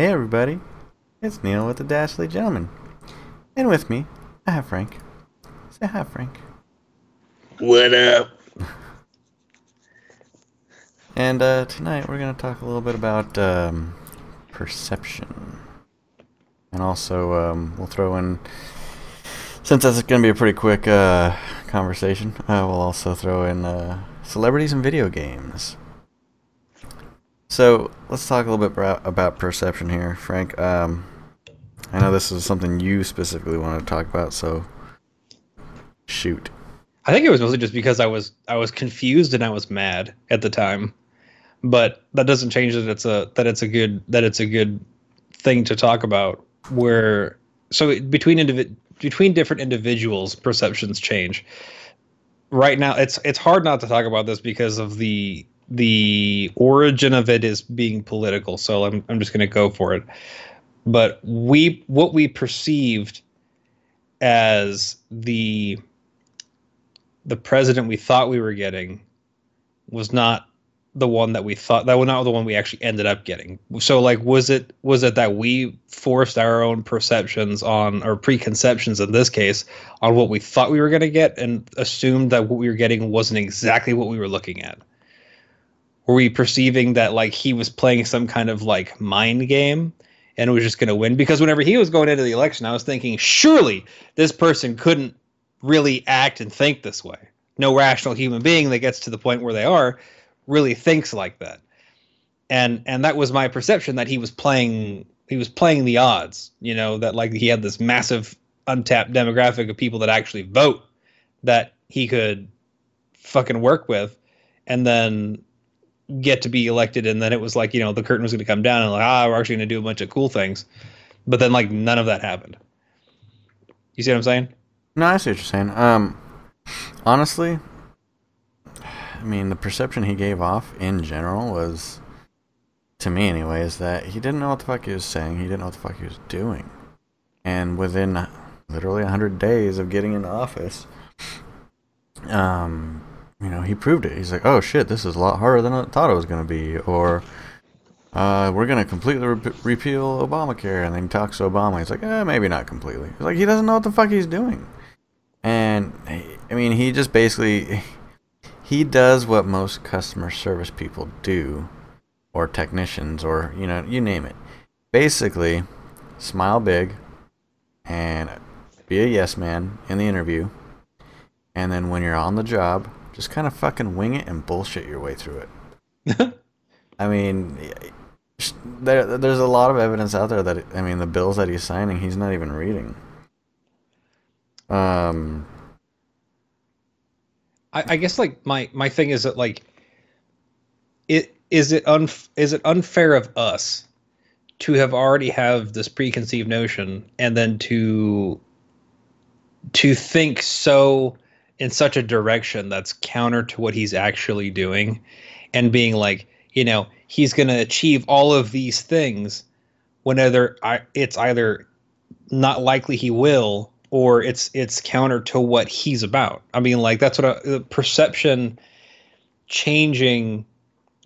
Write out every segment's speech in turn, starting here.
Hey everybody, it's Neil with the Dashly Gentleman. And with me, I have Frank. Say hi, Frank. What up? And uh, tonight we're going to talk a little bit about um, perception. And also, um, we'll throw in, since that's going to be a pretty quick uh, conversation, uh, we'll also throw in uh, celebrities and video games. So let's talk a little bit about perception here, Frank. Um, I know this is something you specifically wanted to talk about, so shoot. I think it was mostly just because I was I was confused and I was mad at the time, but that doesn't change that it's a that it's a good that it's a good thing to talk about. Where so between individ between different individuals, perceptions change. Right now, it's it's hard not to talk about this because of the the origin of it is being political. So I'm I'm just going to go for it. But we what we perceived as the the president we thought we were getting was not the one that we thought that was not the one we actually ended up getting. So like was it was it that we forced our own perceptions on or preconceptions in this case on what we thought we were going to get and assumed that what we were getting wasn't exactly what we were looking at? Were we perceiving that like he was playing some kind of like mind game and was just going to win because whenever he was going into the election I was thinking surely this person couldn't really act and think this way. No rational human being that gets to the point where they are really thinks like that. And and that was my perception that he was playing he was playing the odds, you know, that like he had this massive untapped demographic of people that actually vote that he could fucking work with and then get to be elected and then it was like, you know, the curtain was going to come down and like, ah, we're actually going to do a bunch of cool things. But then like none of that happened. You see what I'm saying? No, I see what you're saying. Um, honestly, I mean, the perception he gave off in general was, to me anyway, is that he didn't know what the fuck he was saying. He didn't know what the fuck he was doing. And within literally 100 days of getting into office, um, you know, he proved it. He's like, oh shit, this is a lot harder than I thought it was going to be. Or, uh, we're going to completely re- repeal Obamacare. And then he talks to Obama. He's like, eh, maybe not completely. He's like, he doesn't know what the fuck he's doing. And, I mean, he just basically, he does what most customer service people do, or technicians, or, you know, you name it. Basically, smile big and be a yes man in the interview. And then when you're on the job, just kind of fucking wing it and bullshit your way through it. I mean, there there's a lot of evidence out there that I mean the bills that he's signing, he's not even reading. Um, I, I guess like my my thing is that like it is it un is it unfair of us to have already have this preconceived notion and then to to think so in such a direction that's counter to what he's actually doing and being like you know he's going to achieve all of these things whenever it's either not likely he will or it's it's counter to what he's about. I mean like that's what a, perception changing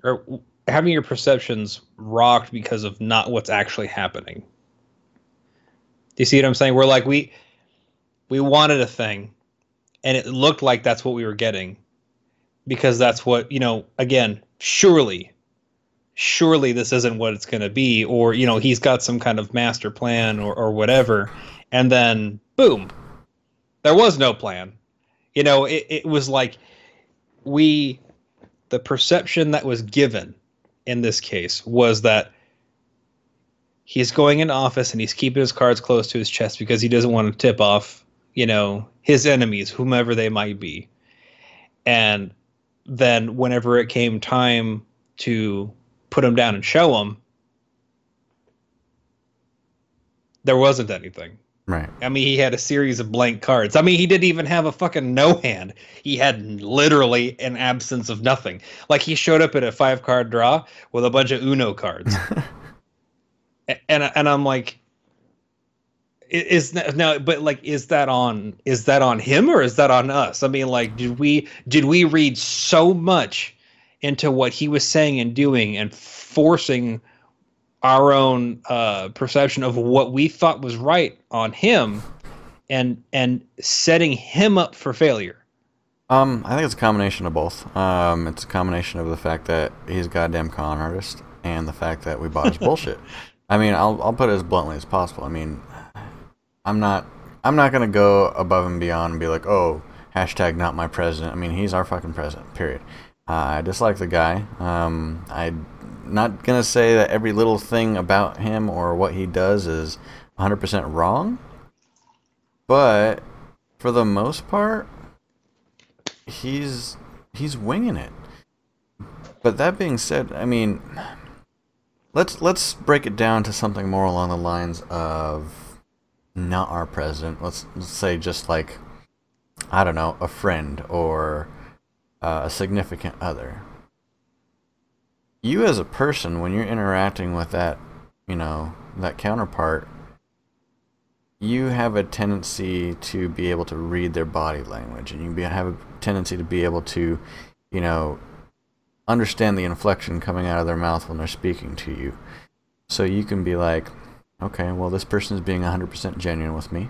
or having your perceptions rocked because of not what's actually happening. Do you see what i'm saying? We're like we we wanted a thing and it looked like that's what we were getting because that's what you know again surely surely this isn't what it's going to be or you know he's got some kind of master plan or, or whatever. And then boom there was no plan. You know it, it was like we the perception that was given in this case was that he's going into office and he's keeping his cards close to his chest because he doesn't want to tip off you know his enemies whomever they might be and then whenever it came time to put him down and show him there wasn't anything right. I mean, he had a series of blank cards. I mean, he didn't even have a fucking no hand. He had literally an absence of nothing. Like he showed up at a five card draw with a bunch of Uno cards. And and I'm like is that no but like is that on is that on him or is that on us? I mean, like did we did we read so much into what he was saying and doing and forcing our own uh, perception of what we thought was right on him, and and setting him up for failure. Um, I think it's a combination of both. Um, it's a combination of the fact that he's a goddamn con artist and the fact that we bought his bullshit. I mean, I'll I'll put it as bluntly as possible. I mean, I'm not I'm not gonna go above and beyond and be like, oh, hashtag not my president. I mean, he's our fucking president. Period. Uh, I dislike the guy. Um, I'm not gonna say that every little thing about him or what he does is 100% wrong, but for the most part, he's he's winging it. But that being said, I mean, let's let's break it down to something more along the lines of not our president. Let's, let's say just like I don't know, a friend or uh, a significant other. You as a person, when you're interacting with that, you know, that counterpart, you have a tendency to be able to read their body language, and you have a tendency to be able to, you know, understand the inflection coming out of their mouth when they're speaking to you. So you can be like, okay, well, this person is being 100% genuine with me.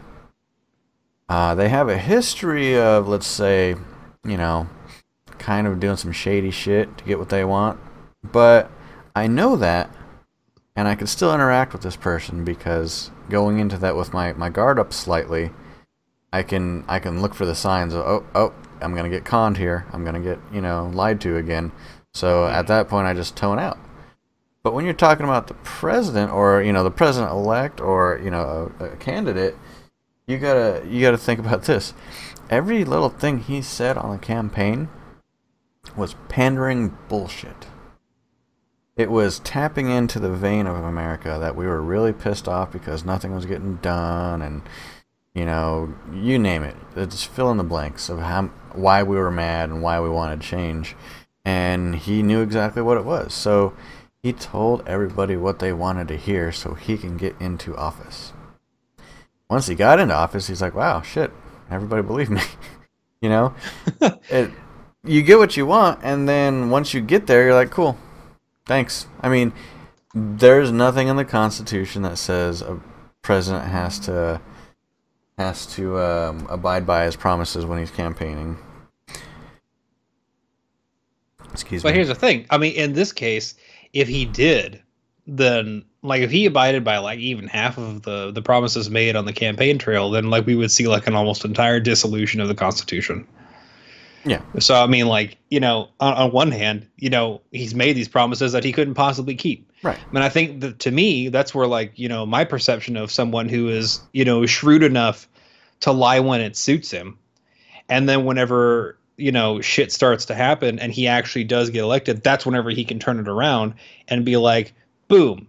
Uh, they have a history of, let's say, you know, kind of doing some shady shit to get what they want. But I know that, and I can still interact with this person because going into that with my, my guard up slightly, I can I can look for the signs of oh oh I'm gonna get conned here. I'm gonna get you know lied to again. So at that point, I just tone out. But when you're talking about the president or you know the president elect or you know a, a candidate, you gotta you gotta think about this. Every little thing he said on the campaign was pandering bullshit. It was tapping into the vein of America that we were really pissed off because nothing was getting done and you know, you name it. Just fill in the blanks of how why we were mad and why we wanted change. And he knew exactly what it was. So he told everybody what they wanted to hear so he can get into office. Once he got into office, he's like, "Wow, shit, everybody believed me." you know, it, you get what you want, and then once you get there, you're like, "Cool, thanks." I mean, there's nothing in the Constitution that says a president has to has to um, abide by his promises when he's campaigning. Excuse me. But me. here's the thing. I mean, in this case, if he did, then like if he abided by like even half of the the promises made on the campaign trail, then like we would see like an almost entire dissolution of the Constitution. Yeah. So I mean, like you know, on, on one hand, you know, he's made these promises that he couldn't possibly keep. Right. I mean, I think that to me, that's where like you know my perception of someone who is you know shrewd enough to lie when it suits him, and then whenever you know shit starts to happen and he actually does get elected, that's whenever he can turn it around and be like, boom.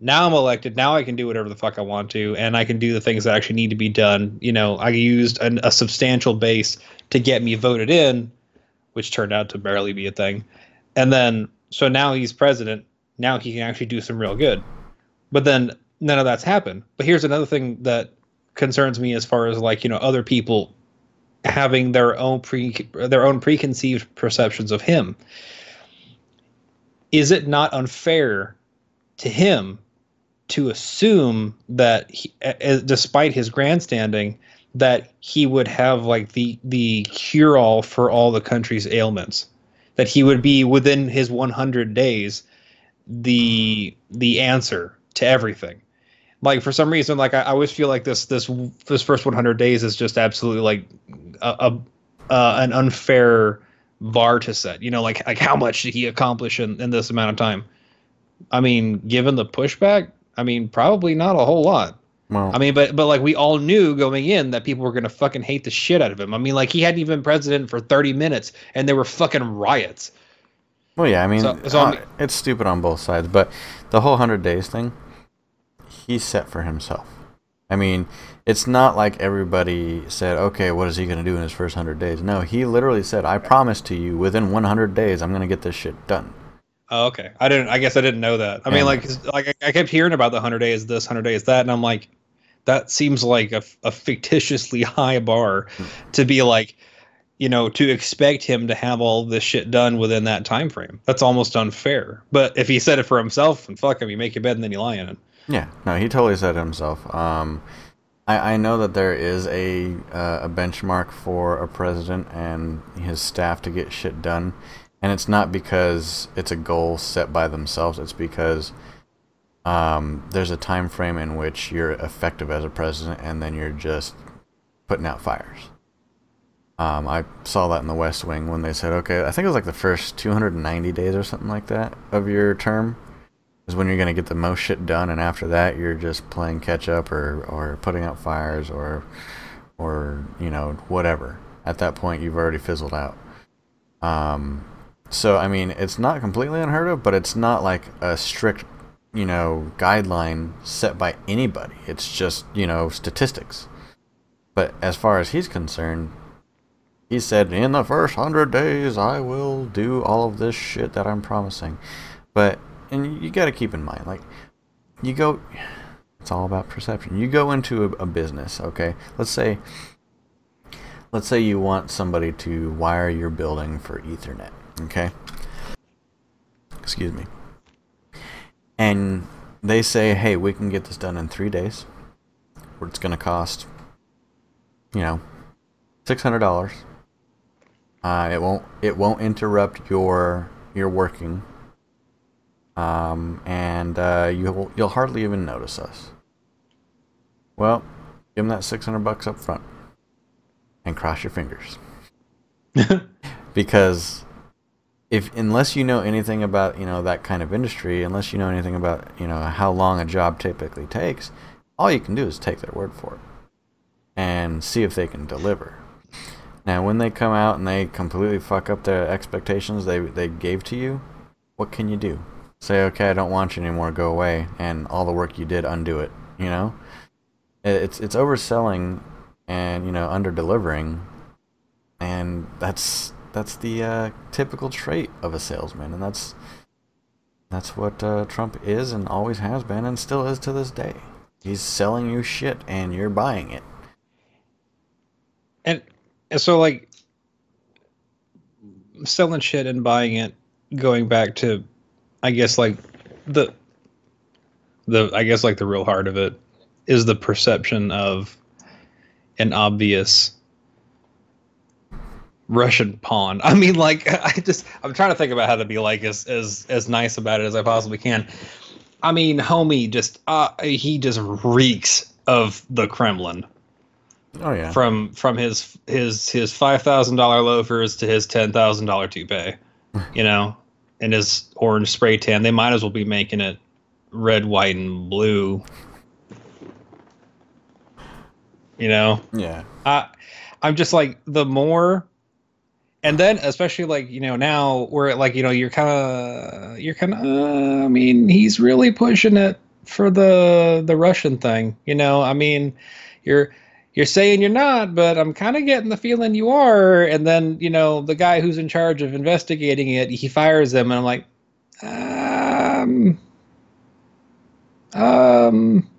Now I'm elected. Now I can do whatever the fuck I want to, and I can do the things that actually need to be done. You know, I used an, a substantial base to get me voted in, which turned out to barely be a thing. And then, so now he's president. Now he can actually do some real good. But then none of that's happened. But here's another thing that concerns me as far as like, you know, other people having their own pre their own preconceived perceptions of him. Is it not unfair to him to assume that he, uh, despite his grandstanding that he would have like the the cure all for all the country's ailments that he would be within his 100 days the the answer to everything like for some reason like i, I always feel like this this this first 100 days is just absolutely like a, a uh, an unfair bar to set you know like like how much did he accomplish in, in this amount of time i mean given the pushback i mean probably not a whole lot well, I mean, but but like we all knew going in that people were gonna fucking hate the shit out of him. I mean, like he hadn't even been president for thirty minutes, and there were fucking riots. well, yeah. I mean, So- so uh, I mean- it's stupid on both sides, but the whole hundred days thing, he set for himself. I mean, it's not like everybody said, "Okay, what is he going to do in his first hundred days?" No, he literally said, "I promise to you, within one hundred days, I'm going to get this shit done." Oh, okay. I didn't. I guess I didn't know that. I mean, And- like 'cause, like I- kept hearing about the hundred days this, hundred days that, and I'm like, that seems like a, a fictitiously high bar Hmm. to be like, you know, to expect him to have all this shit done within that time frame. That's almost unfair. But if he said it for himself, and fuck him, you make your bed and then you lie in it. Yeah, no, he totally said it himself. Um, I, I know that there is a uh, a benchmark for a president and his staff to get shit done, and it's not because it's a goal set by themselves. It's because um, there's a time frame in which you're effective as a president, and then you're just putting out fires. Um, I saw that in the West Wing when they said, okay, I think it was like the first 290 days or something like that of your term is when you're going to get the most shit done, and after that, you're just playing catch up or, or putting out fires or, or, you know, whatever. At that point, you've already fizzled out. Um, so, I mean, it's not completely unheard of, but it's not like a strict, you know, guideline set by anybody. It's just, you know, statistics. But as far as he's concerned, he said, in the first hundred days, I will do all of this shit that I'm promising. But, and you got to keep in mind, like, you go, it's all about perception. You go into a, a business, okay? Let's say, let's say you want somebody to wire your building for Ethernet, okay? Excuse me. And they say, hey, we can get this done in three days. It's going to cost, you know, $600 uh, it won't it won't interrupt your your working. Um, and uh, you'll you'll hardly even notice us. Well, give them that six hundred bucks up front, and cross your fingers, because if unless you know anything about you know that kind of industry, unless you know anything about you know how long a job typically takes, all you can do is take their word for it and see if they can deliver. Now, when they come out and they completely fuck up the expectations they they gave to you, what can you do? Say, okay, I don't want you anymore. Go away, and all the work you did, undo it. You know, it's it's overselling and you know under delivering, and that's that's the uh, typical trait of a salesman, and that's that's what uh, Trump is and always has been and still is to this day. He's selling you shit, and you're buying it. And and so like selling shit and buying it going back to i guess like the the i guess like the real heart of it is the perception of an obvious russian pawn. I mean like i just i'm trying to think about how to be like as as as nice about it as i possibly can. I mean homie just uh he just reeks of the kremlin. Oh yeah. From from his his his five thousand dollar loafers to his ten thousand dollar toupee, you know, and his orange spray tan. They might as well be making it red, white, and blue. You know. Yeah. I I'm just like the more and then especially like you know now where like you know you're kind of you're kind of uh, i mean he's really pushing it for the the russian thing you know i mean you're you're saying you're not, but I'm kind of getting the feeling you are. And then, you know, the guy who's in charge of investigating it, he fires them, and I'm like, um, um,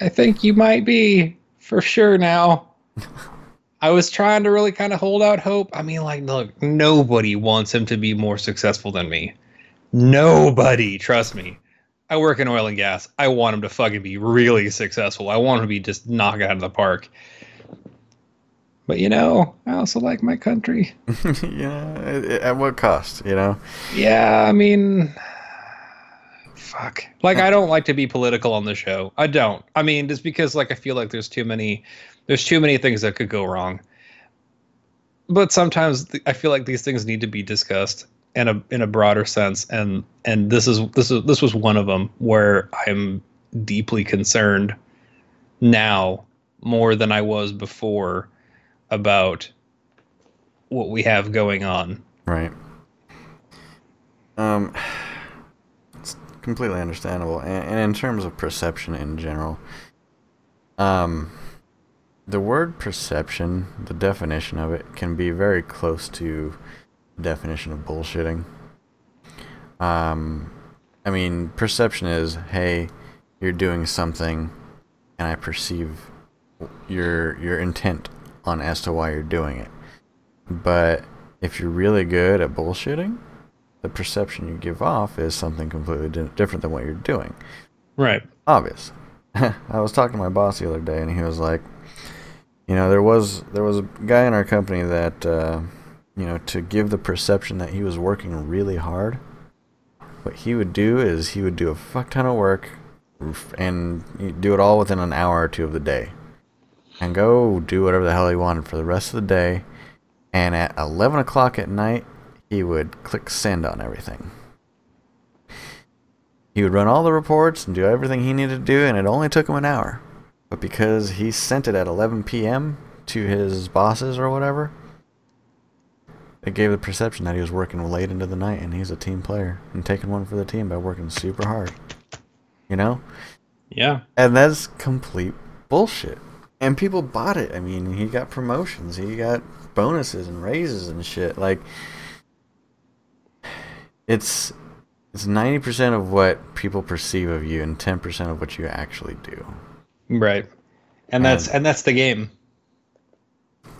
I think you might be for sure now. I was trying to really kind of hold out hope. I mean, like, look, nobody wants him to be more successful than me. Nobody, trust me. I work in oil and gas. I want him to fucking be really successful. I want him to be just knock out of the park. But you know, I also like my country. yeah, at what cost? You know. Yeah, I mean, fuck. Like, I don't like to be political on the show. I don't. I mean, just because like I feel like there's too many, there's too many things that could go wrong. But sometimes I feel like these things need to be discussed in a in a broader sense, and and this is this is this was one of them where I'm deeply concerned now more than I was before about what we have going on. Right. Um, it's completely understandable, and, and in terms of perception in general, um, the word perception, the definition of it, can be very close to definition of bullshitting. Um, I mean, perception is, hey, you're doing something, and I perceive your your intent on as to why you're doing it. But if you're really good at bullshitting, the perception you give off is something completely di- different than what you're doing. Right. Obvious. I was talking to my boss the other day, and he was like, you know, there was there was a guy in our company that, uh, you know, to give the perception that he was working really hard. What he would do is he would do a fuck ton of work, and do it all within an hour or two of the day, and go do whatever the hell he wanted for the rest of the day. And at eleven o'clock at night, he would click send on everything. He would run all the reports and do everything he needed to do, and it only took him an hour. But because he sent it at 11 p.m. to his bosses or whatever, it gave the perception that he was working late into the night and he's a team player and taking one for the team by working super hard. You know? Yeah. And that's complete bullshit. And people bought it. I mean, he got promotions, he got bonuses and raises and shit. Like, it's it's 90% of what people perceive of you and 10% of what you actually do. Right. And that's And- and that's the game.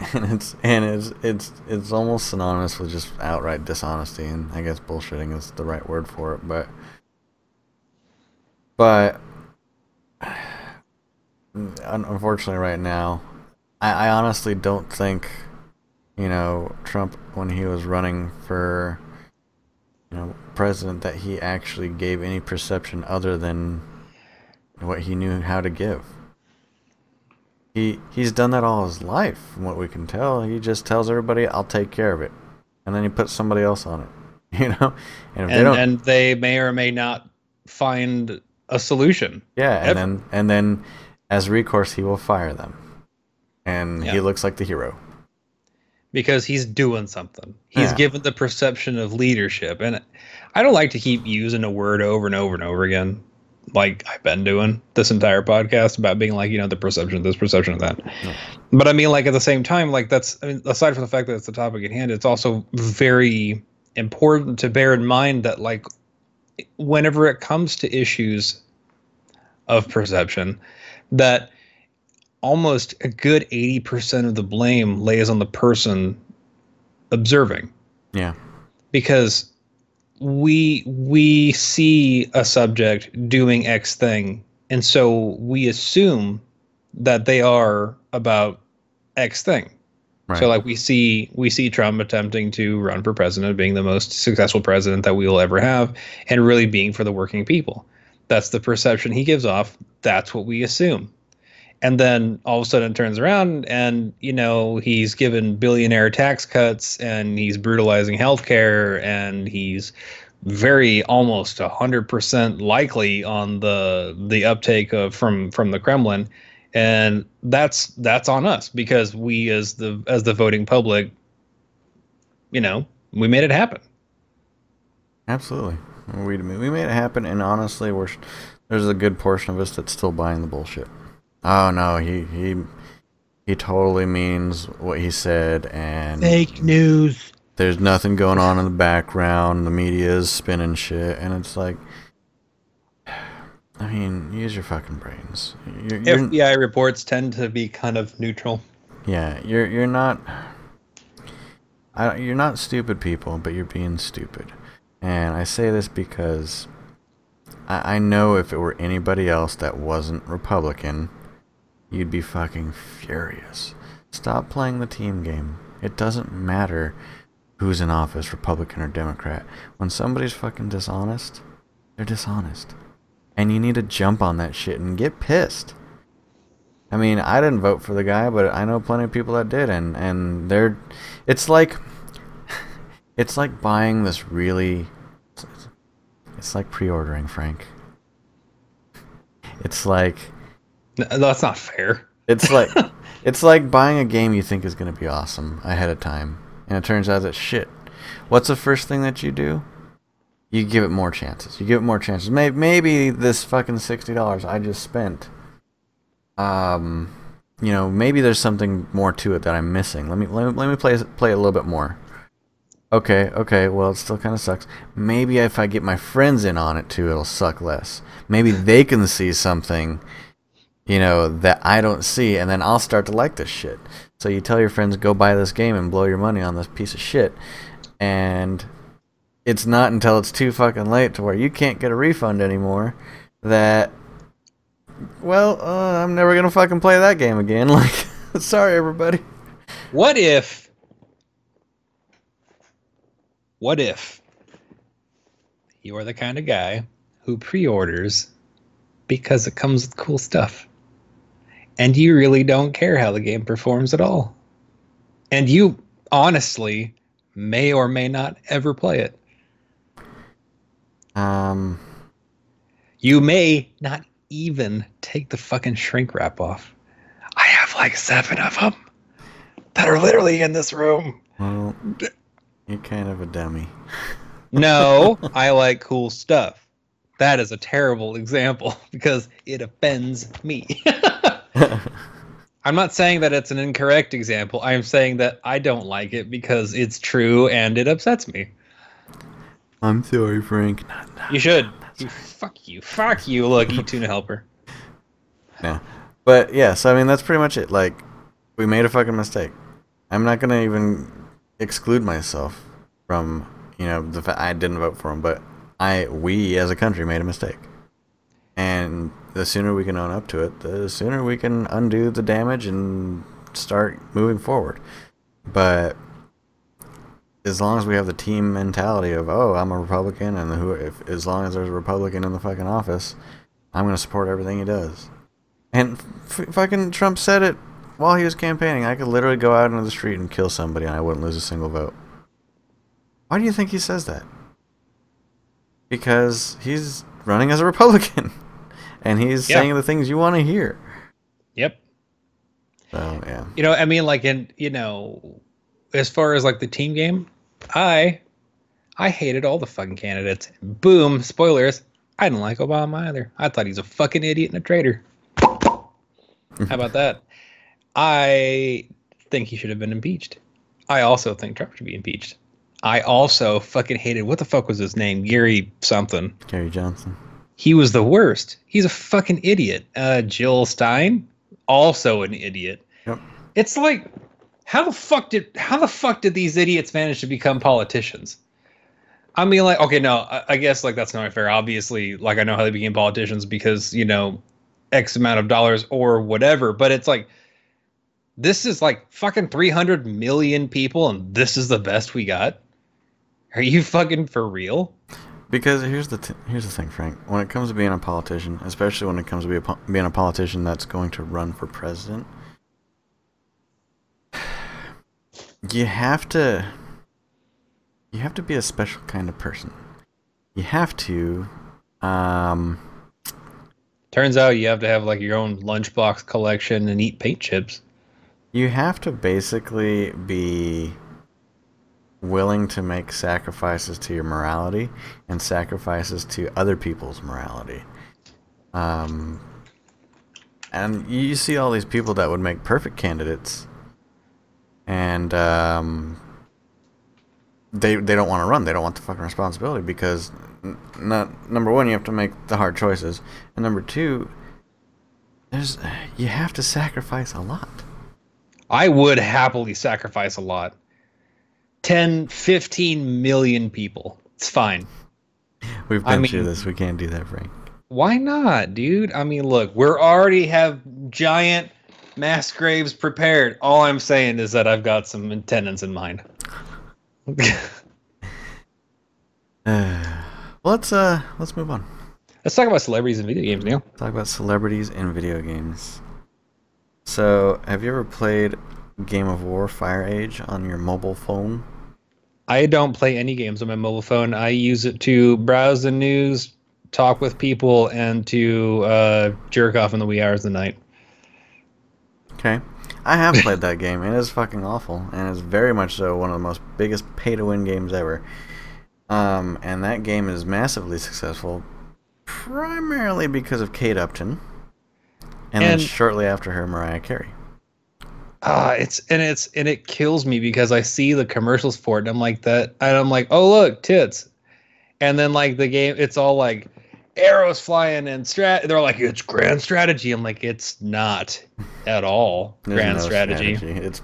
And it's and it's it's it's almost synonymous with just outright dishonesty and I guess bullshitting is the right word for it, but but unfortunately right now I, I honestly don't think you know Trump when he was running for you know president that he actually gave any perception other than what he knew how to give. He he's done that all his life, from what we can tell. He just tells everybody, "I'll take care of it," and then he puts somebody else on it. You know, and if they And don't, and they may or may not find a solution. yeah, and ever. then and then as recourse, he will fire them, and he looks like the hero. because he's doing something. He's Yeah. given the perception of leadership. And I don't like to keep using a word over and over and over again, like I've been doing this entire podcast about being like, you know, the perception of this, perception of that. But I mean, like at the same time, like that's, I mean, aside from the fact that it's the topic at hand, it's also very important to bear in mind that, like, whenever it comes to issues of perception, that almost a good 80% of the blame lays on the person observing. Yeah, because we we see a subject doing x thing and so we assume that they are about x thing right. so like we see we see Trump attempting to run for president, being the most successful president that we will ever have, and really being for the working people. That's the perception he gives off. That's what we assume. And then all of a sudden turns around and you know he's given billionaire tax cuts and he's brutalizing healthcare and he's very almost hundred percent likely on the the uptake of from from the Kremlin and that's that's on us because we as the as the voting public you know we made it happen absolutely. We we made it happen, and honestly, we're there's a good portion of us that's still buying the bullshit. Oh no, he he he totally means what he said, and fake news there's nothing going on in the background. The media is spinning shit, and it's like, I mean, use your fucking brains. You're, you're, fbi reports tend to be kind of neutral yeah, you're you're not. I, you're not stupid people, but you're being stupid, and I say this because I, I know if it were anybody else that wasn't Republican, you'd be fucking furious. Stop playing the team game. It doesn't matter who's in office, Republican or Democrat. When somebody's fucking dishonest, they're dishonest. And you need to jump on that shit and get pissed. I mean, I didn't vote for the guy, but I know plenty of people that did and and they're it's like it's like buying this really it's like pre-ordering, Frank. It's like N- that's not fair it's like it's like buying a game you think is going to be awesome ahead of time, and it turns out that shit. What's the first thing that you do? You give it more chances. You give it more chances. Maybe maybe this fucking sixty dollars I just spent. Um, you know, maybe there's something more to it that I'm missing. Let me let me, let me play play a little bit more. Okay, okay. Well, it still kind of sucks. Maybe if I get my friends in on it too, it'll suck less. Maybe they can see something you know, that I don't see, and then I'll start to like this shit. So you tell your friends, go buy this game and blow your money on this piece of shit. And it's not until it's too fucking late to where you can't get a refund anymore that, well, uh, I'm never going to fucking play that game again. Like, sorry, everybody. What if? What if you are the kind of guy who pre-orders because it comes with cool stuff, and you really don't care how the game performs at all, and you honestly may or may not ever play it. Um, You may not even take the fucking shrink wrap off. I have like seven of them that are literally in this room. well, you're kind of a dummy. No, I like cool stuff. That is a terrible example because it offends me. I'm not saying that it's an incorrect example. I'm saying that I don't like it because it's true and it upsets me. I'm sorry, Frank. Not, not, You should. You, fuck you. Fuck you. Look, eat tuna helper. no. But yeah, so I mean, that's pretty much it. Like, we made a fucking mistake. I'm not gonna even exclude myself from, you know, the fact I didn't vote for him, but I, we as a country made a mistake. And the sooner we can own up to it, the sooner we can undo the damage and start moving forward. But as long as we have the team mentality of, oh, I'm a Republican, and who, if as long as there's a Republican in the fucking office, I'm gonna support everything he does. And f- fucking Trump said it while he was campaigning. I could literally go out into the street and kill somebody, and I wouldn't lose a single vote. Why do you think he says that? Because he's running as a Republican, and he's Yeah. saying the things you want to hear. Yep. So yeah, You know, I mean, like in you know, as far as like the team game, I, I hated all the fucking candidates. Boom, spoilers. I didn't like Obama either. I thought he's a fucking idiot and a traitor. How about that? I think he should have been impeached. I also think Trump should be impeached. I also fucking hated what the fuck was his name? Gary something. Gary Johnson. He was the worst. He's a fucking idiot. Uh, Jill Stein, also an idiot. Yep. It's like, how the fuck did how the fuck did these idiots manage to become politicians? I mean, like, okay, no, I, I guess like that's not fair. Obviously, like I know how they became politicians because you know, X amount of dollars or whatever. But it's like, this is like fucking three hundred million people, and this is the best we got. Are you fucking for real? Because here's the t- here's the thing, Frank. When it comes to being a politician, especially when it comes to be a po- being a politician that's going to run for president, you have to you have to be a special kind of person. You have to um Turns out you have to have like your own lunchbox collection and eat paint chips. you have to basically be willing to make sacrifices to your morality and sacrifices to other people's morality. Um, and you see all these people that would make perfect candidates, and um, they they don't want to run. They don't want the fucking responsibility because, n- not number one, you have to make the hard choices, and number two, there's you have to sacrifice a lot. I would happily sacrifice a lot. 10, 15 million people. It's fine. We've I been through this. We can't do that, Frank. Why not, dude? I mean, look, we're already have giant mass graves prepared. All I'm saying is that I've got some attendants in mind. let's uh let's move on. Let's talk about celebrities in video games, Neil. Talk about celebrities in video games. So, have you ever played Game of War Fire Age on your mobile phone? I don't play any games on my mobile phone. I use it to browse the news, talk with people, and to uh, jerk off in the wee hours of the night. Okay. I have played that game. It is fucking awful, and it's very much so one of the most biggest pay-to-win games ever. Um, and that game is massively successful, primarily because of Kate Upton, and, then shortly after her, Mariah Carey. Ah, it's and it's and it kills me because I see the commercials for it and I'm like that and I'm like, oh look, tits. And then like the game it's all like arrows flying and strat. They're like, it's grand strategy. I'm like, it's not at all grand no strategy. It's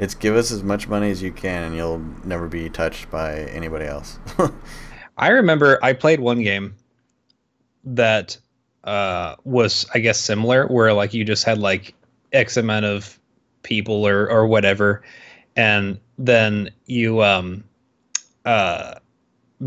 it's give us as much money as you can, and you'll never be touched by anybody else. I remember I played one game that uh, was, I guess, similar, where like you just had like X amount of people or or whatever, and then you um uh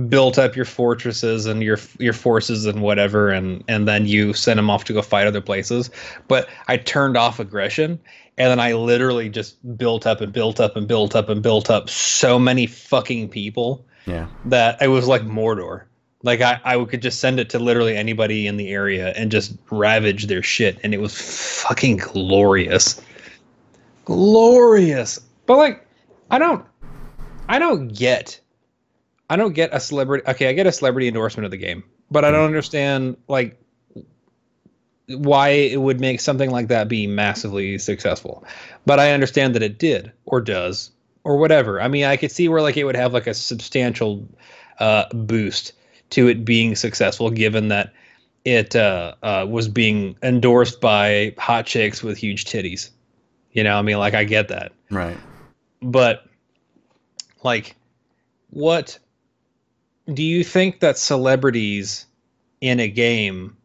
built up your fortresses and your your forces and whatever, and and then you sent them off to go fight other places. But I turned off aggression. And then I literally just built up and built up and built up and built up so many fucking people yeah, that it was like Mordor. Like I, I could just send it to literally anybody in the area and just ravage their shit, and it was fucking glorious, glorious. But like, I don't, I don't get, I don't get a celebrity. Okay, I get a celebrity endorsement of the game, but I don't understand like why it would make something like that be massively successful. But I understand that it did or does or whatever. I mean, I could see where like it would have like a substantial uh, boost to it being successful, given that it uh, uh, was being endorsed by hot chicks with huge titties. You know, I mean, like I get that, right. but like, what do you think that celebrities in a game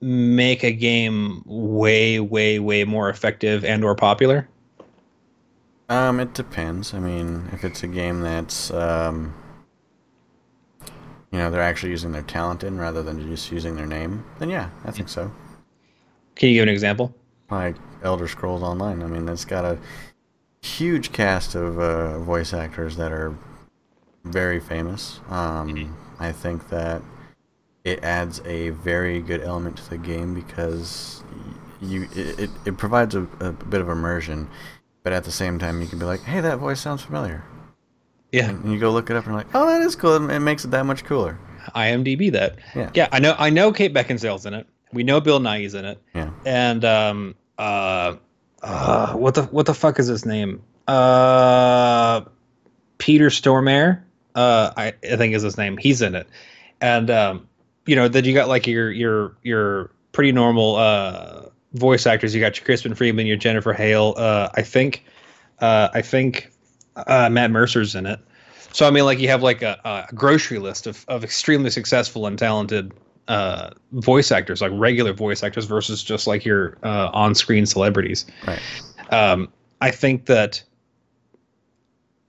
make a game way, way, way more effective and or popular? Um, it depends. I mean, if it's a game that's um, you know, they're actually using their talent in rather than just using their name, then yeah, I think so. Can you give an example? Like Elder Scrolls Online. I mean, it's got a huge cast of uh, voice actors that are very famous. Um, I think that it adds a very good element to the game because you it, it, it provides a, a bit of immersion, but at the same time you can be like, hey, that voice sounds familiar. Yeah, And you go look it up and you're like, oh, that is cool. It makes it that much cooler. IMDb that. Yeah. Yeah, I know. I know Kate Beckinsale's in it. We know Bill Nighy's in it. Yeah. And um uh uh what the what the fuck is his name? Uh Peter Stormare. Uh I, I think is his name. He's in it. And um you know, then you got like your your your pretty normal uh voice actors. You got your Crispin Freeman, your Jennifer Hale. Uh I think uh I think uh Matt Mercer's in it. So I mean, like you have like a, a grocery list of, of extremely successful and talented uh, voice actors, like regular voice actors, versus just like your uh, on-screen celebrities. Right. Um, I think that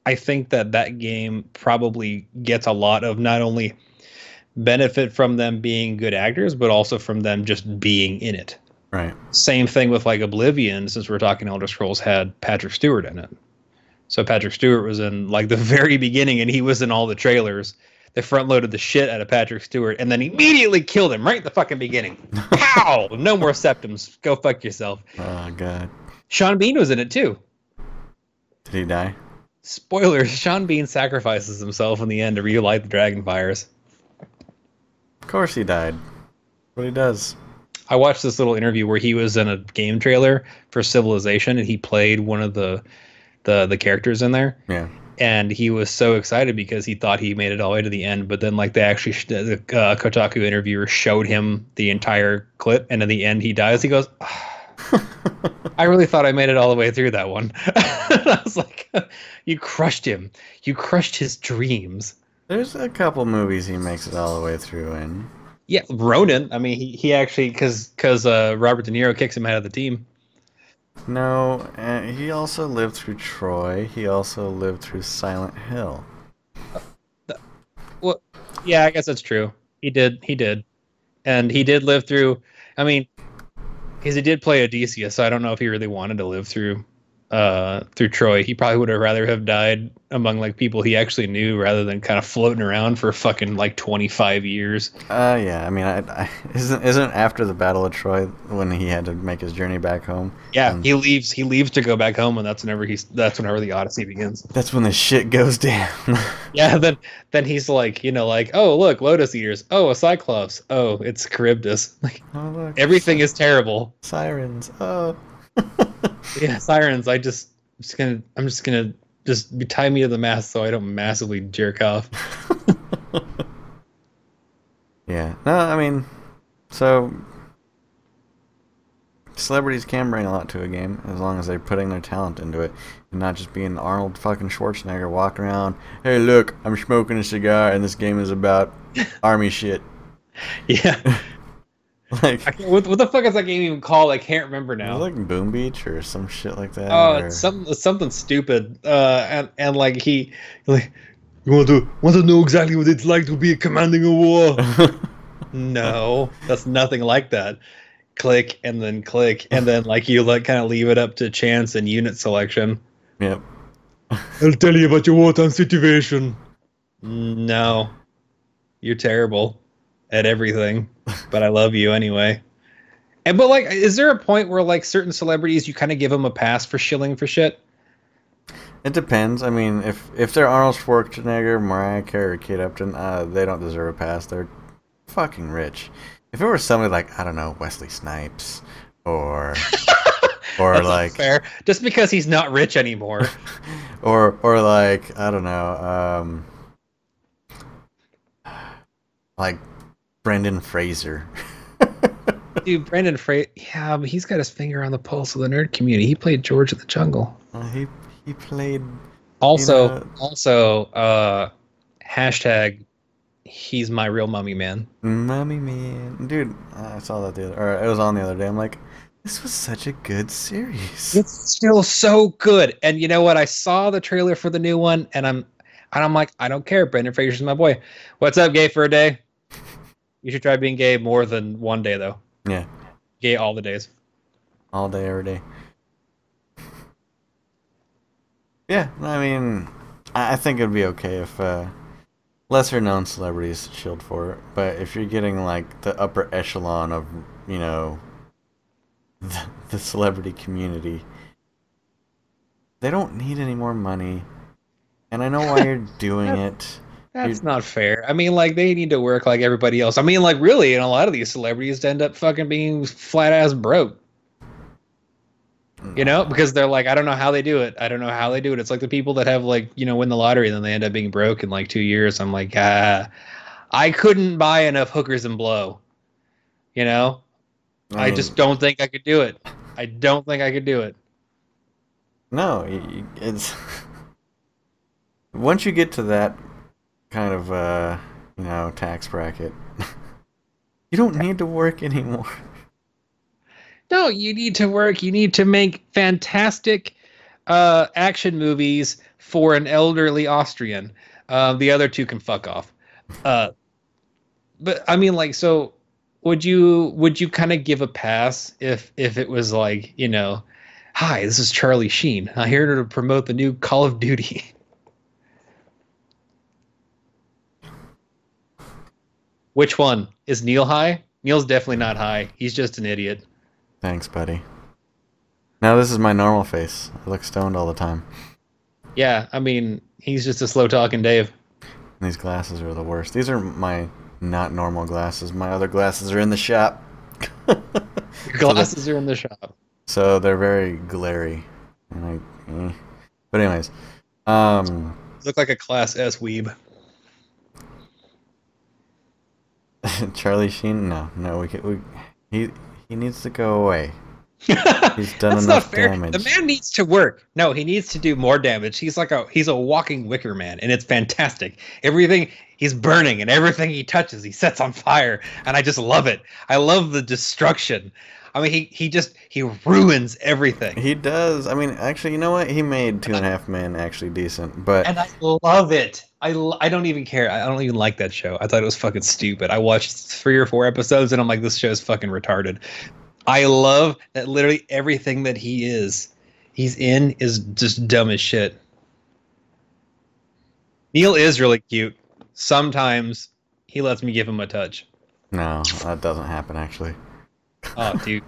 I think that that game probably gets a lot of not only benefit from them being good actors, but also from them just being in it. Right. Same thing with like Oblivion, since we're talking Elder Scrolls, had Patrick Stewart in it. So Patrick Stewart was in like the very beginning, and he was in all the trailers. They front loaded the shit out of Patrick Stewart, and then immediately killed him right at the fucking beginning. Pow! No more Septims. Go fuck yourself. Oh god. Sean Bean was in it too. Did he die? Spoilers: Sean Bean sacrifices himself in the end to relight the dragon fires. Of course he died. What he does. I watched this little interview where he was in a game trailer for Civilization, and he played one of the the the characters in there. Yeah. And he was so excited because he thought he made it all the way to the end. But then, like, they actually the uh, Kotaku interviewer showed him the entire clip, and in the end, he dies. He goes, "Ah, "I really thought I made it all the way through that one." and I was like, "You crushed him. You crushed his dreams." There's a couple movies he makes it all the way through in. Yeah, Ronin. I mean, he, he actually because because uh, Robert De Niro kicks him out of the team. No, he also lived through Troy. He also lived through Silent Hill. Well, yeah, I guess that's true. He did. He did, and he did live through. I mean, because he did play Odysseus, so I don't know if he really wanted to live through, uh, through Troy. He probably would have rather have died among like people he actually knew rather than kind of floating around for fucking like twenty five years. Uh, yeah. I mean, I, I, isn't isn't after the Battle of Troy when he had to make his journey back home? Yeah, Um, he leaves. He leaves to go back home, and that's whenever he's. That's whenever the Odyssey begins. That's when the shit goes down. Yeah, then then he's like, you know, like, oh look, Lotus Eaters. Oh, a Cyclops. Oh, it's Charybdis. Like oh look, everything is terrible. sirens. Oh. yeah, sirens. I just, I'm just gonna, I'm just gonna just be, tie me to the mast so I don't massively jerk off. Yeah. No, I mean, so celebrities can bring a lot to a game as long as they're putting their talent into it and not just being Arnold fucking Schwarzenegger walking around. Hey, look, I'm smoking a cigar and this game is about army shit. Yeah. Like, what, what the fuck is that game even called? I can't remember now. like Boom Beach or some shit like that. Oh, or- it's something something stupid. Uh, and and like he like you want to want to know exactly what it's like to be commanding a war. no, that's nothing like that. Click and then click and then like you like kind of leave it up to chance and unit selection. yep. I'll tell you about your wartime situation. No, you're terrible at everything, but I love you anyway. And but like, is there a point where like certain celebrities you kind of give them a pass for shilling for shit? It depends. I mean, if if they're Arnold Schwarzenegger, Mariah Carey, or Kate Upton, uh, they don't deserve a pass. They're fucking rich. If it were somebody like I don't know Wesley Snipes or or That's like fair. Just because he's not rich anymore. or or like I don't know, um, like Brendan Fraser. Dude, Brendan Fraser. yeah, but he's got his finger on the pulse of the nerd community. He played George of the Jungle. Uh, he he played. Also, know- also, uh, hashtag, he's my real mummy man. Mummy man, dude, I saw that the other, or it was on the other day. I'm like, this was such a good series. It's still so good. And you know what? I saw the trailer for the new one, and I'm, and I'm like, I don't care. Brendan Fraser's my boy. What's up, gay for a day? You should try being gay more than one day, though. Yeah, Gay all the days. all day, every day. Yeah, I mean, I think it'd be okay if uh, lesser known celebrities shield for it, but if you're getting like the upper echelon of, you know, the, the celebrity community, they don't need any more money. And I know why you're doing it. That's not fair. I mean, like they need to work like everybody else. I mean, like really, and a lot of these celebrities end up fucking being flat ass broke. You know, because they're like, I don't know how they do it. I don't know how they do it. It's like the people that have like, you know, win the lottery and then they end up being broke in like two years. I'm like, ah, I couldn't buy enough hookers and blow. You know, I, just don't think I could do it. I don't think I could do it. No, it's once you get to that kind of uh, you know tax bracket, you don't need to work anymore. No, you need to work. You need to make fantastic uh, action movies for an elderly Austrian. Uh, the other two can fuck off. Uh, but I mean, like, so would you would you kind of give a pass if if it was like you know, hi, this is Charlie Sheen. I'm here to promote the new Call of Duty. Which one is Neil high? Neil's definitely not high. He's just an idiot. Thanks, buddy. Now this is my normal face. I look stoned all the time. Yeah, I mean, he's just a slow talking Dave. These glasses are the worst. These are my not normal glasses. My other glasses are in the shop. Your glasses are in the shop. so they're very glary. And I, eh. But anyways, um, Look like a class S weeb. Charlie Sheen. No, no, we can, we he he needs to go away. He's done enough damage. The man needs to work. No, he needs to do more damage. He's like a he's a walking wicker man, and it's fantastic. Everything he's burning and everything he touches, he sets on fire, and I just love it. I love the destruction. I mean, he he just he ruins everything, He does. I mean, actually, you know what? He made Two and a Half Men actually decent, but and I love it. I I don't even care. I don't even like that show. I thought it was fucking stupid. I watched three or four episodes, and I'm like, this show is fucking retarded. I love that literally everything that he is, he's in, is just dumb as shit. Neil is really cute. Sometimes he lets me give him a touch. no, that doesn't happen actually. Oh, dude,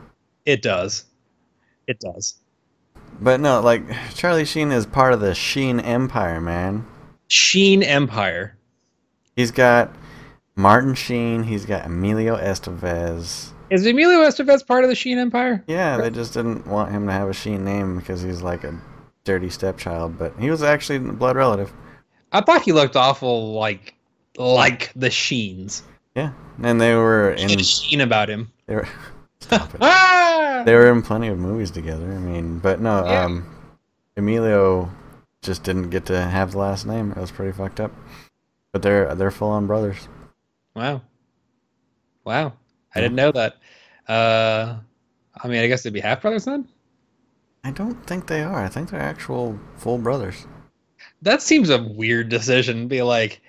it does. It does. But no, like Charlie Sheen is part of the Sheen Empire, man. Sheen Empire. He's got Martin Sheen. He's got Emilio Estevez. Is Emilio Estevez part of the Sheen Empire? Yeah, they just didn't want him to have a Sheen name because he's like a dirty stepchild, but he was actually a blood relative. I thought he looked awful like like the Sheens. Yeah, and they were in. sheen about him. They were! They were in plenty of movies together. I mean, but no, Yeah. um, Emilio just didn't get to have the last name. It was pretty fucked up. But they're they're full on brothers. Wow. Wow. I didn't know that. Uh, I mean, I guess they'd be half brothers then. I don't think they are. I think they're actual full brothers. That seems a weird decision. Be like,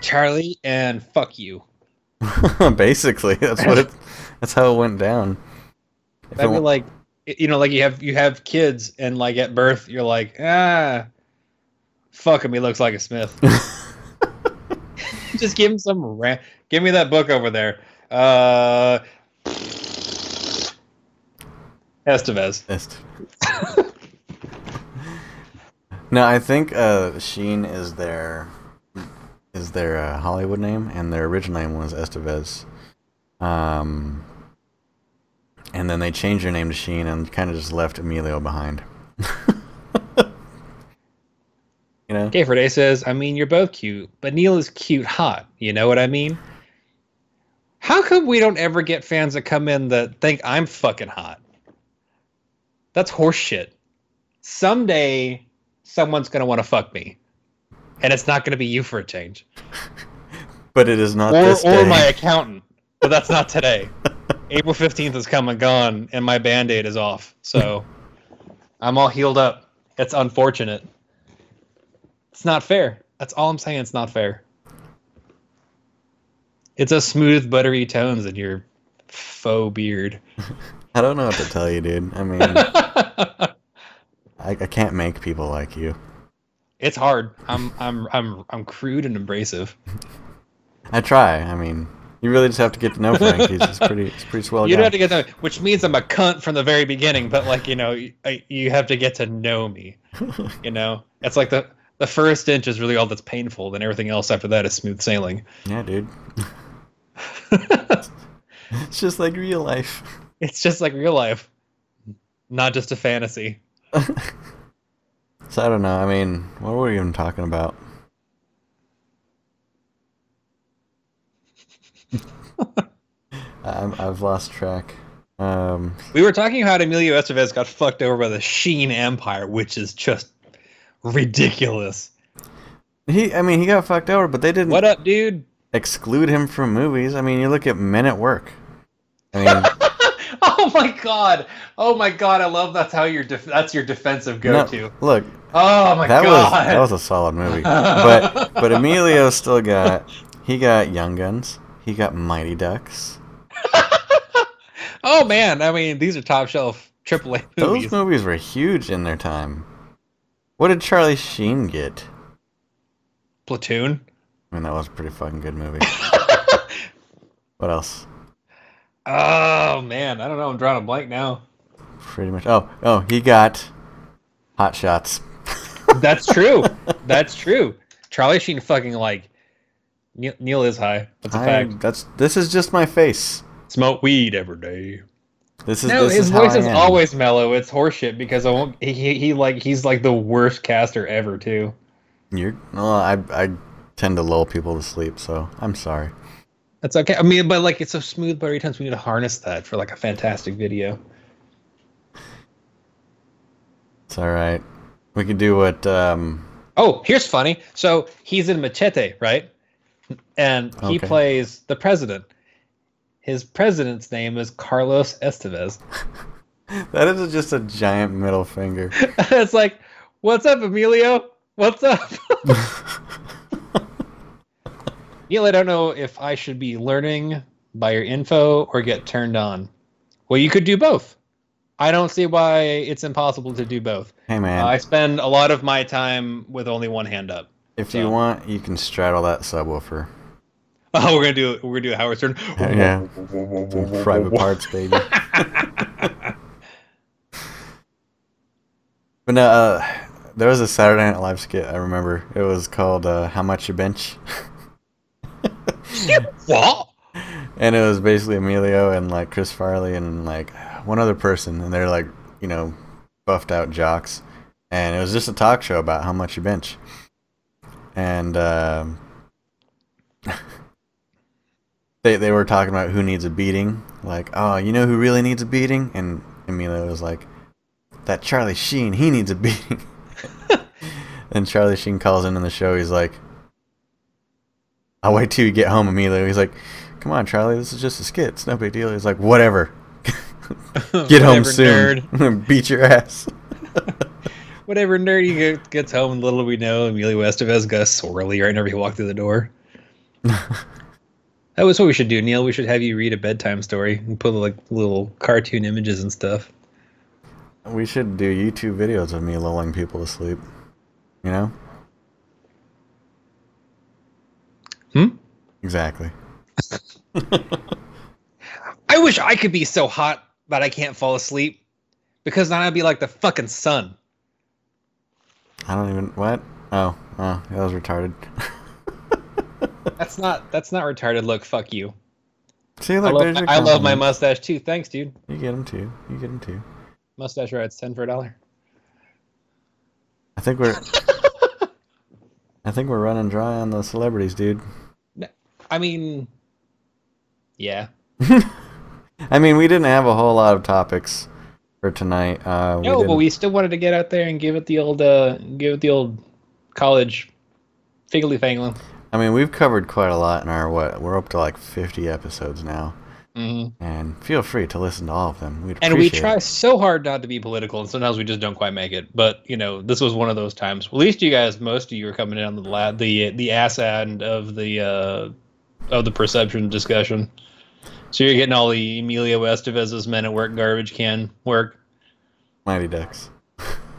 Charlie and fuck you. Basically, that's what it. That's how it went down. If That'd it be like, you know, like you have you have kids and like at birth you're like, ah, fuck him. He looks like a Smith. Just give him some ram. Give me that book over there. Uh, Estevez. Est- no, I think uh, Sheen is their is their uh, Hollywood name, and their original name was Estevez. Um, and then they changed their name to Sheen and kind of just left Emilio behind. you know? Gayford A says, I mean, you're both cute, but Neil is cute hot. You know what I mean? How come we don't ever get fans that come in that think I'm fucking hot? That's horseshit. Someday, someone's going to want to fuck me. And it's not going to be you for a change. But it is not Or, this or my accountant. But that's not today. April 15th has come and gone, and my band aid is off. So I'm all healed up. It's unfortunate. It's not fair. That's all I'm saying. It's not fair. It's a smooth, buttery tones in your faux beard. I don't know what to tell you, dude. I mean, I, I can't make people like you. it's hard. I'm I'm I'm I'm crude and abrasive. I try. I mean, you really just have to get to know Frank. He's pretty, he's a pretty swell you guy. don't have to get to which means I'm a cunt from the very beginning. But like you know, you, uh, I- you have to get to know me. You know, it's like the the first inch is really all that's painful. Then everything else after that is smooth sailing. yeah, dude. It's just like real life. It's just like real life, not just a fantasy. So I don't know. I mean, what were we even talking about? I'm, I've lost track. Um, We were talking about Emilio Estevez got fucked over by the Sheen Empire, which is just ridiculous. he, I mean, he got fucked over, but they didn't What up, dude? exclude him from movies. I mean, you look at Men at Work. I mean, Oh my god! Oh my god! I love that's how your def- that's your defensive go-to. look, Oh my that was god! that was a solid movie. But but Emilio still got he got Young Guns. He got Mighty Ducks. oh man! I mean, these are top shelf AAA movies. Those movies were huge in their time. What did Charlie Sheen get? Platoon. I mean, that was a pretty fucking good movie. what else? Oh man, I don't know. I'm drawing a blank now. Pretty much. Oh, oh, he got Hot Shots. That's true. That's true. Charlie Sheen fucking like Neil, Neil is high. That's a I, fact. that's this is just my face. Smoke weed every day. This is No, this his is voice is always mellow. It's horseshit because I won't. He, he, he like he's like the worst caster ever too. You're well, I I tend to lull people to sleep, so I'm sorry. That's okay. I mean, but like it's so smooth buttery tones. We need to harness that for like a fantastic video. It's all right. We can do what um Oh, here's funny. So he's in Machete, right? And he Okay. plays the president. His president's name is Carlos Estevez. that is just a giant middle finger. it's like, what's up, Emilio? What's up? Neil, I don't know if I should be learning by your info or get turned on. Well, you could do both. I don't see why it's impossible to do both. hey man, Uh, I spend a lot of my time with only one hand up. If you want, you can straddle that subwoofer. Oh, we're gonna do we're gonna do a Howard Stern. Yeah. Private parts, baby. but no, uh, there was a Saturday Night Live skit I remember. It was called uh, "How Much You Bench," what? and it was basically Emilio and like Chris Farley and like one other person, and they're like you know buffed out jocks, and it was just a talk show about how much you bench, and. Um, they they were talking about who needs a beating. Like, oh, you know who really needs a beating? And Emilio was like, that Charlie Sheen, he needs a beating. and Charlie Sheen calls in on the show. He's like, I'll wait till you get home, Emilio. He's like, come on, Charlie, this is just a skit. It's no big deal. He's like, whatever. get home Whatever, soon. Beat your ass. Whatever nerdy gets home, little we know, Emilio Estevez got swirly right whenever he walked through the door. that was what we should do, Neil. We should have you read a bedtime story and put like little cartoon images and stuff. we should do YouTube videos of me lulling people to sleep. You know? Hmm? Exactly. I wish I could be so hot that I can't fall asleep, because then I'd be like the fucking sun. I don't even what? Oh, oh, that was retarded. That's not that's not retarded. Look, fuck you. See, I look, love, there's I love my mustache too. Thanks, dude. You get them too. You get them too. Mustache rides ten for a dollar. I think we're. I think we're running dry on the celebrities, dude. I mean, yeah. I mean, we didn't have a whole lot of topics for tonight. Uh, we No, but we still wanted to get out there and give it the old, uh, give it the old college figgly fangling. I mean, we've covered quite a lot in our what? We're up to like 50 episodes now, hmm and feel free to listen to all of them. We'd And we try it. so hard not to be political, and sometimes we just don't quite make it. But you know, this was one of those times. At least you guys, most of you, are coming in on the la- the the ass end of the uh, of the perception discussion. So you're getting all the Emilio Estevez's men at work garbage can work. Mighty Ducks.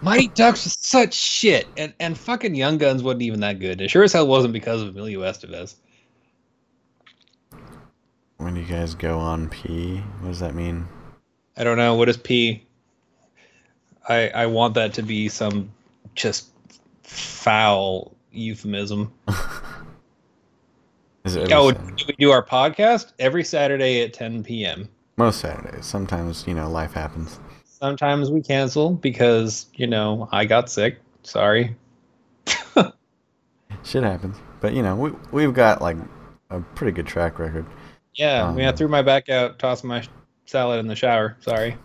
Mighty Ducks was such shit, and and fucking Young Guns wasn't even that good. It sure as hell wasn't because of Emilio Estevez. When you guys go on P, what does that mean? I don't know what is P. I I want that to be some just foul euphemism. Is it Oh, do we do our podcast every Saturday at 10 p.m. most Saturdays? Sometimes you know life happens. Sometimes we cancel because you know I got sick. Sorry. Shit happens, but you know we we've got like a pretty good track record. Yeah, I mean I Um, threw my back out, tossed my salad in the shower. Sorry.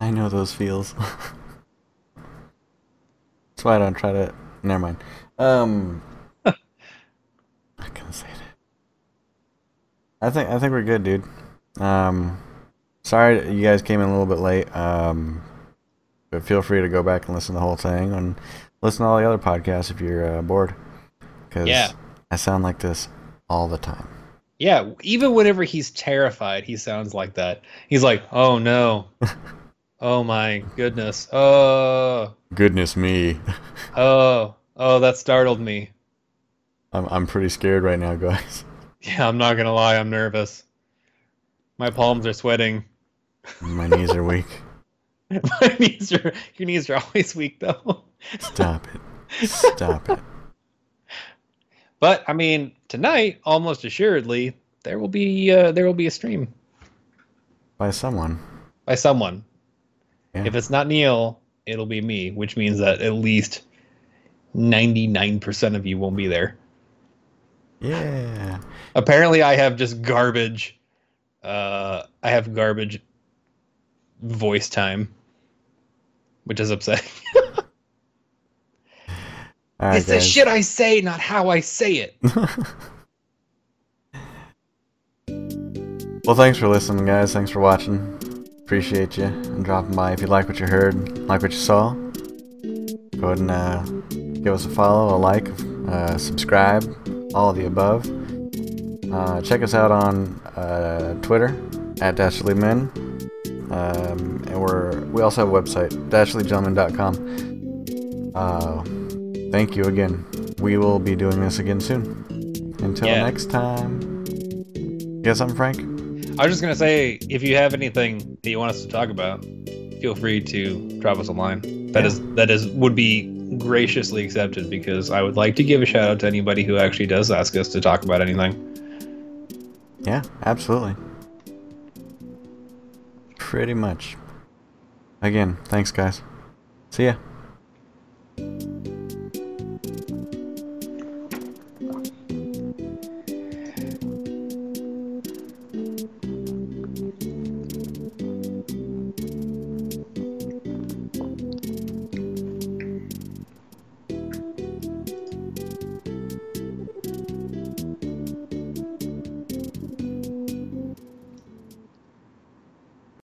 I know those feels. That's why I don't try to. Never mind. Um, I can say that. I think I think we're good, dude. Um, sorry you guys came in a little bit late. Um, but feel free to go back and listen to the whole thing and listen to all the other podcasts if you're uh, bored. Because Yeah. I sound like this all the time. Yeah, even whenever he's terrified, he sounds like that. He's like, "Oh no, oh my goodness, oh, Goodness me, oh, oh, that startled me." I'm I'm pretty scared right now, guys. Yeah, I'm not gonna lie, I'm nervous. My palms are sweating. My knees are weak. My knees are your knees are always weak though. Stop it. Stop it. But I mean, tonight, almost assuredly, there will be uh, there will be a stream By someone. by someone. Yeah. If it's not Neil, it'll be me, which means that at least ninety nine percent of you won't be there. Yeah. Apparently, I have just garbage. Uh, I have garbage voice time, which is upsetting. All right, it's the shit I say, not how I say it. well, thanks for listening, guys. Thanks for watching. Appreciate you and dropping by. If you like what you heard, like what you saw, go ahead and uh, give us a follow, a like, uh, subscribe, all of the above. Uh, check us out on uh, Twitter at Dashly Men. Um, and we're we also have a website, dashlygentleman.com. Uh, thank you again. We will be doing this again soon. Until Yeah. next time. You I'm Frank? I was just gonna say, if you have anything that you want us to talk about, feel free to drop us a line. That Yeah. is that is would be graciously accepted because I would like to give a shout out to anybody who actually does ask us to talk about anything. Yeah, absolutely. Pretty much. Again, thanks, guys. See ya.